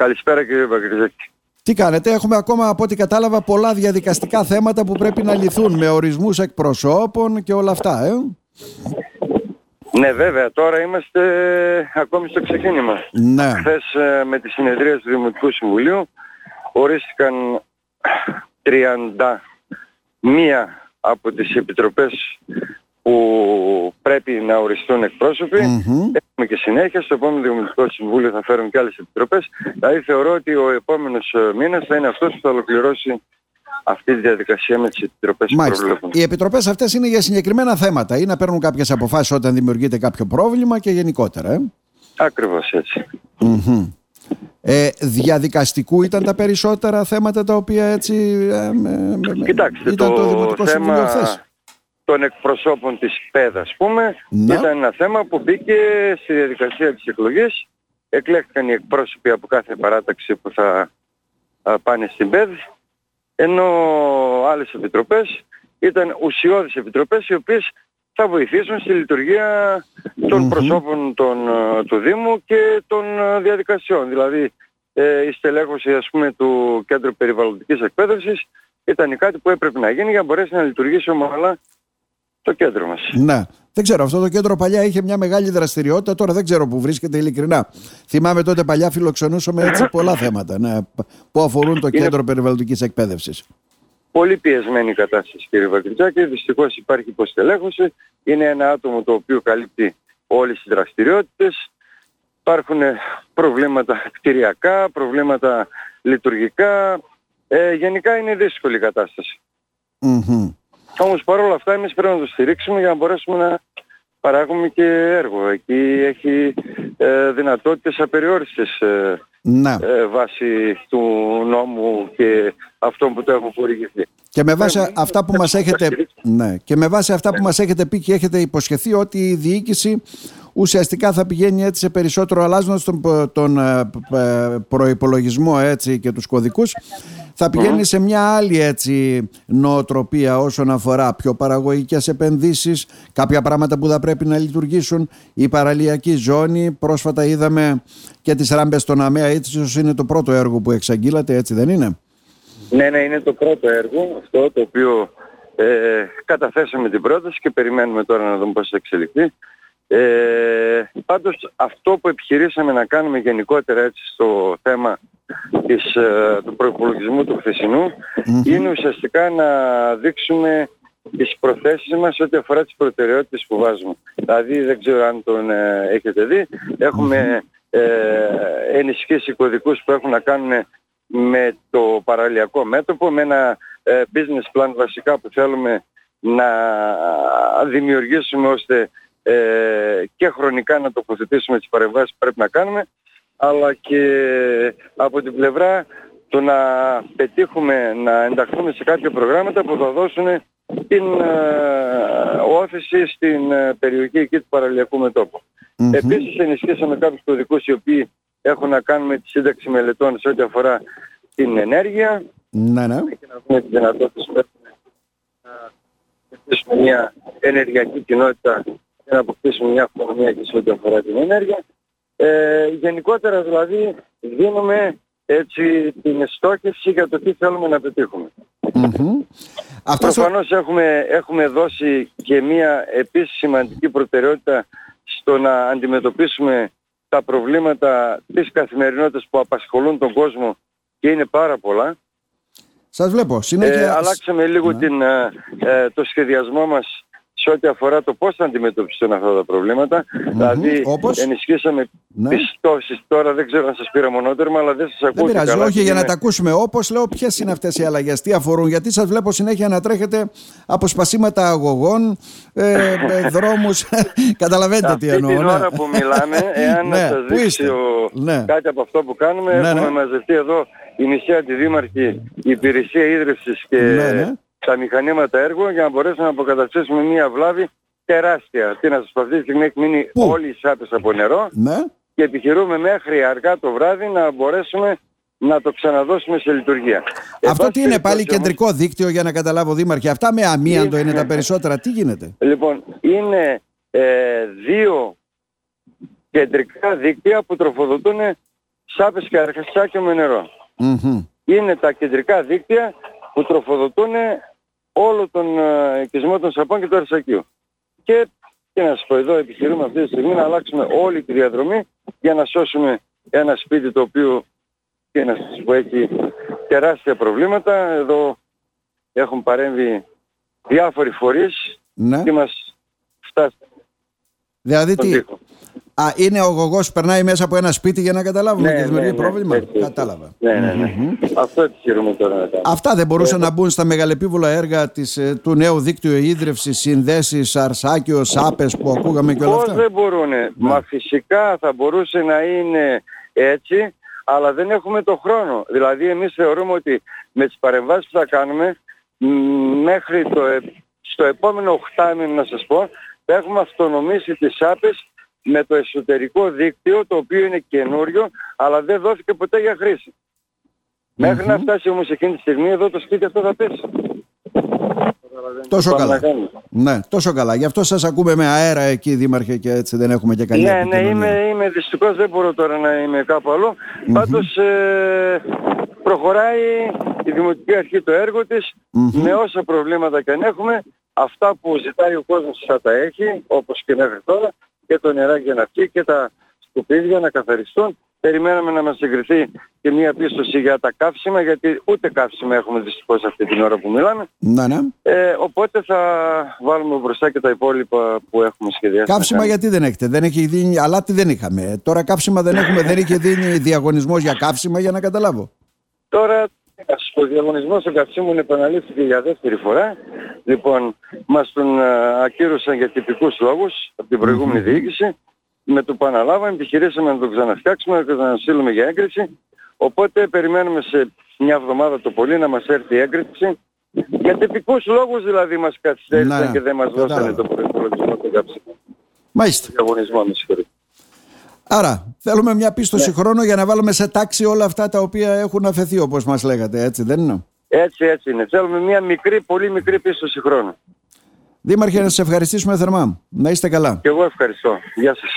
Καλησπέρα κύριε Παγκριζάκη. Τι κάνετε, έχουμε ακόμα από ό,τι κατάλαβα πολλά διαδικαστικά θέματα που πρέπει να λυθούν με ορισμούς εκπροσώπων και όλα αυτά, ε; Ναι βέβαια, τώρα είμαστε ακόμη στο ξεκίνημα. Ναι. Χθες ε, με τη συνεδρία του Δημοτικού Συμβουλίου ορίστηκαν 31 από τις επιτροπές που πρέπει να οριστούν εκπρόσωποι. Έχουμε και συνέχεια. Στο επόμενο Δημοτικό Συμβούλιο θα φέρουν και άλλες επιτροπές. Δηλαδή θεωρώ ότι ο επόμενος ε, μήνας θα είναι αυτός που θα ολοκληρώσει αυτή τη διαδικασία με τις επιτροπές Μάλιστα. που προβλέπουν. Οι επιτροπές αυτές είναι για συγκεκριμένα θέματα ή να παίρνουν κάποιες αποφάσεις όταν δημιουργείται κάποιο πρόβλημα και γενικότερα. Ε; Ακριβώς έτσι. Μμμ. Ε, διαδικαστικού ήταν τα περισσότερα θέματα τα οποία έτσι ε, ε, ε, Κοιτάξτε, ήταν το, Δημοτικό Συμβούλιο θέμα χθες; Των εκπροσώπων της ΠΕΔ, ας πούμε, Ναι. ήταν ένα θέμα που μπήκε στη διαδικασία της εκλογής. Εκλέχθηκαν οι εκπρόσωποι από κάθε παράταξη που θα α, πάνε στην ΠΕΔ, ενώ άλλες επιτροπές ήταν ουσιώδεις επιτροπές οι οποίες θα βοηθήσουν στη λειτουργία των Μμμ. προσώπων των, ε, του Δήμου και των ε, διαδικασιών. Δηλαδή ε, η στελέχωση ας πούμε του Κέντρου Περιβαλλοντικής Εκπαίδευσης ήταν κάτι που έπρεπε να γίνει για να μπορέσει να λειτουργήσει ομαλά το κέντρο μας. Ναι. Δεν ξέρω, αυτό το κέντρο παλιά είχε μια μεγάλη δραστηριότητα, τώρα δεν ξέρω που βρίσκεται ειλικρινά. Θυμάμαι τότε παλιά φιλοξενούσαμε έτσι πολλά θέματα ναι, που αφορούν το Είναι- κέντρο περιβαλλοντικής εκπαίδευσης. Πολύ πιεσμένη η κατάσταση κύριε Βακριτζάκη, δυστυχώς υπάρχει υποστελέχωση, είναι ένα άτομο το οποίο καλύπτει όλες τις δραστηριότητες, υπάρχουν ε, προβλήματα κτηριακά, προβλήματα λειτουργικά, ε, γενικά είναι δύσκολη η κατάσταση. Μμμ. Όμως παρόλα αυτά εμείς πρέπει να το στηρίξουμε για να μπορέσουμε να παράγουμε και έργο. Εκεί έχει ε, δυνατότητες απεριόριστες ε, Ναι. ε, βάσει του νόμου και αυτών που το έχουν χορηγηθεί. Και με βάση Πρέπει αυτά που να μας έχετε, στηρίξουμε. ναι, και με βάση αυτά που μας έχετε πει και έχετε υποσχεθεί ότι η διοίκηση ουσιαστικά θα πηγαίνει έτσι σε περισσότερο αλλάζοντας τον, πο- τον ε, π- ε, προϋπολογισμό έτσι και τους κωδικούς θα πηγαίνει σε μια άλλη έτσι νοοτροπία όσον αφορά πιο παραγωγικές επενδύσεις κάποια πράγματα που θα πρέπει να λειτουργήσουν η παραλιακή ζώνη πρόσφατα είδαμε και τις ράμπες στον ΑΜΕΑ έτσι ίσως είναι το πρώτο έργο που εξαγγείλατε έτσι δεν είναι; Ναι, ναι, είναι το πρώτο έργο αυτό το οποίο ε, καταθέσαμε την πρόταση και περιμένουμε τώρα να δούμε πώς θα εξελιχθεί. Ε, πάντως αυτό που επιχειρήσαμε να κάνουμε γενικότερα έτσι στο θέμα της, ε, του προϋπολογισμού του χθεσινού Μμμ. είναι ουσιαστικά να δείξουμε τις προθέσεις μας ό,τι αφορά τις προτεραιότητες που βάζουμε. Δηλαδή δεν ξέρω αν τον ε, έχετε δει, έχουμε ε, ενισχύσει κωδικούς που έχουν να κάνουν με το παραλιακό μέτωπο, με ένα ε, business plan βασικά που θέλουμε να δημιουργήσουμε ώστε ε, και χρονικά να τοποθετήσουμε τις παρεμβάσεις που πρέπει να κάνουμε, αλλά και από την πλευρά το να πετύχουμε να ενταχθούμε σε κάποια προγράμματα που θα δώσουν την ε, όθηση στην ε, περιοχή εκεί του παραλιακού μετώπου. Μμμ. Επίσης ενισχύσαμε κάποιους κωδικούς οι οποίοι έχουν να κάνουν με τη σύνταξη μελετών σε ό,τι αφορά την ενέργεια ναι ναι και να δούμε τις δυνατότητες που έχουμε να αποκτήσουμε μια ενεργειακή κοινότητα και να αποκτήσουμε μια αυτονομία και σε ό,τι αφορά την ενέργεια. Ε, γενικότερα δηλαδή δίνουμε έτσι την στόχευση για το τι θέλουμε να πετύχουμε. Μμμ. Αυτός ο- Προφανώς έχουμε, έχουμε δώσει και μια επίσης σημαντική προτεραιότητα στο να αντιμετωπίσουμε τα προβλήματα της καθημερινότητας που απασχολούν τον κόσμο και είναι πάρα πολλά. Σας βλέπω. Συνέχεια... Ε, αλλάξαμε λίγο Ναι. την, ε, ε, το σχεδιασμό μας σε ό,τι αφορά το πώς θα αντιμετωπιστούν αυτά τα προβλήματα. Δηλαδή όπως; ενισχύσαμε Ναι. πιστώσεις. Τώρα δεν ξέρω αν σας πήρα μονότερμα, αλλά δεν σας Δεν ακούω πειράζει, καλά. όχι για να Είναι- τα ακούσουμε. Όπως λέω, ποιες είναι αυτές οι αλλαγές, τι αφορούν, γιατί σας βλέπω συνέχεια να τρέχετε από σπασίματα αγωγών, ε, ε, δρόμους. Καταλαβαίνετε τι Αυτή εννοώ. την ναι. ώρα που μιλάμε, εάν Ναι, σας πού δείξει είστε; ο... Ναι. κάτι από αυτό που κάνουμε, Ναι, έχουμε ναι. μαζευτεί εδώ η μισή αντιδήμαρχη, η υπηρεσία ίδρυυσης και Ναι, ναι. Τα μηχανήματα έργου για να μπορέσουμε να αποκαταστήσουμε μια βλάβη τεράστια. Τι να σας πω, αυτή τη στιγμή έχει μείνει Πού; όλοι οι σάπες από νερό Ναι. και επιχειρούμε μέχρι αργά το βράδυ να μπορέσουμε να το ξαναδώσουμε σε λειτουργία. Εν Αυτό πάση τι είναι πάλι περιπτώσει όμως- κεντρικό δίκτυο για να καταλάβω, Δήμαρχε. Αυτά με αμίαντο είναι τα περισσότερα. Τι γίνεται; Λοιπόν, είναι ε, δύο κεντρικά δίκτυα που τροφοδοτούν σάπες και αρχασάκια με νερό. Μμμ. Είναι τα κεντρικά δίκτυα που τροφοδοτούν όλο τον ε, οικισμό των σαπών και του Αρσακίου. Και, και να σας πω εδώ επιχειρούμε αυτή τη στιγμή να αλλάξουμε όλη τη διαδρομή για να σώσουμε ένα σπίτι το οποίο και να σας πω έχει τεράστια προβλήματα. Εδώ έχουν παρέμβει διάφοροι φορείς Ναι. και μας φτάσει Δηλαδή στον τι, τοίχο. α, είναι ο γογός περνάει μέσα από ένα σπίτι για να καταλάβουμε Ναι, και δημιουργεί ναι, ναι, πρόβλημα. έτσι, έτσι. Κατάλαβα. Ναι, ναι, ναι. Αυτό επιχειρούμε τώρα να κάνουμε. Αυτά δεν μπορούσαν να μπουν στα μεγαλεπίβολα έργα της, ε, του νέου δίκτυου ίδρυυσης, συνδέσεις, αρσάκιος, σάπες που ακούγαμε και όλα Πώς αυτά. δεν μπορούνε. Μα φυσικά θα μπορούσε να είναι έτσι, αλλά δεν έχουμε το χρόνο. Δηλαδή εμείς θεωρούμε ότι με τις παρεμβάσεις που θα κάνουμε μ, μέχρι το, ε- στο επόμενο οχτάμινο να σας πω θα έχουμε αυτονομήσει τις άπες με το εσωτερικό δίκτυο το οποίο είναι καινούριο αλλά δεν δόθηκε ποτέ για χρήση. Μέχρι να φτάσει όμως εκείνη τη στιγμή εδώ το σπίτι αυτό θα πέσει. Τόσο Πάμε καλά. να κάνουμε. Ναι, τόσο καλά. Γι' αυτό σας ακούμε με αέρα εκεί, Δήμαρχε, και έτσι δεν έχουμε και καλή Ναι, ναι, επικοινωνία. είμαι, είμαι δυστυχώς δεν μπορώ τώρα να είμαι κάπου αλλού. Πάντως ε, προχωράει η Δημοτική Αρχή το έργο της με όσα προβλήματα και αν έχουμε. Αυτά που ζητάει ο κόσμος θα τα έχει, όπως και μέχρι τώρα, και το νεράκι για να πιει και τα σκουπίδια να καθαριστούν. Περιμέναμε να μας εγκριθεί και μία πίστοση για τα καύσιμα, γιατί ούτε καύσιμα έχουμε δυστυχώς αυτή την ώρα που μιλάμε. Ναι, ναι. Ε, οπότε θα βάλουμε μπροστά και τα υπόλοιπα που έχουμε σχεδιάσει. να Καύσιμα κάνουμε. γιατί δεν έχετε, δεν έχει δίνει, αλλά τι δεν είχαμε. Ε, Τώρα καύσιμα δεν έχουμε, δεν είχε δίνει διαγωνισμός για καύσιμα για να καταλάβω. Τώρα, ο διαγωνισμός των καυσίμων επαναλήφθηκε για δεύτερη φορά. Λοιπόν, μας τον ε, ακύρωσαν για τυπικούς λόγους από την προηγούμενη διοίκηση. Με το που αναλάβαμε, επιχειρήσαμε να το ξαναφτιάξουμε, να το ξαναστείλουμε για έγκριση. Οπότε περιμένουμε σε μια εβδομάδα το πολύ να μας έρθει η έγκριση. Για τυπικούς λόγους δηλαδή μας καθυστέρησαν Ναι, και δεν μας κατάλαβα. δώσανε το προϋπολογισμό των καυσίμων. Μάλιστα. Διαγωνισμό, με συγχωρείτε. Άρα, θέλουμε μια πίστοση Ναι. χρόνο για να βάλουμε σε τάξη όλα αυτά τα οποία έχουν αφαιθεί, όπως μας λέγατε, έτσι δεν είναι; Έτσι, έτσι είναι. Θέλουμε μια μικρή, πολύ μικρή πίστοση χρόνου. Δήμαρχε, να σας ευχαριστήσουμε θερμά. Να είστε καλά. Και εγώ ευχαριστώ. Γεια σας.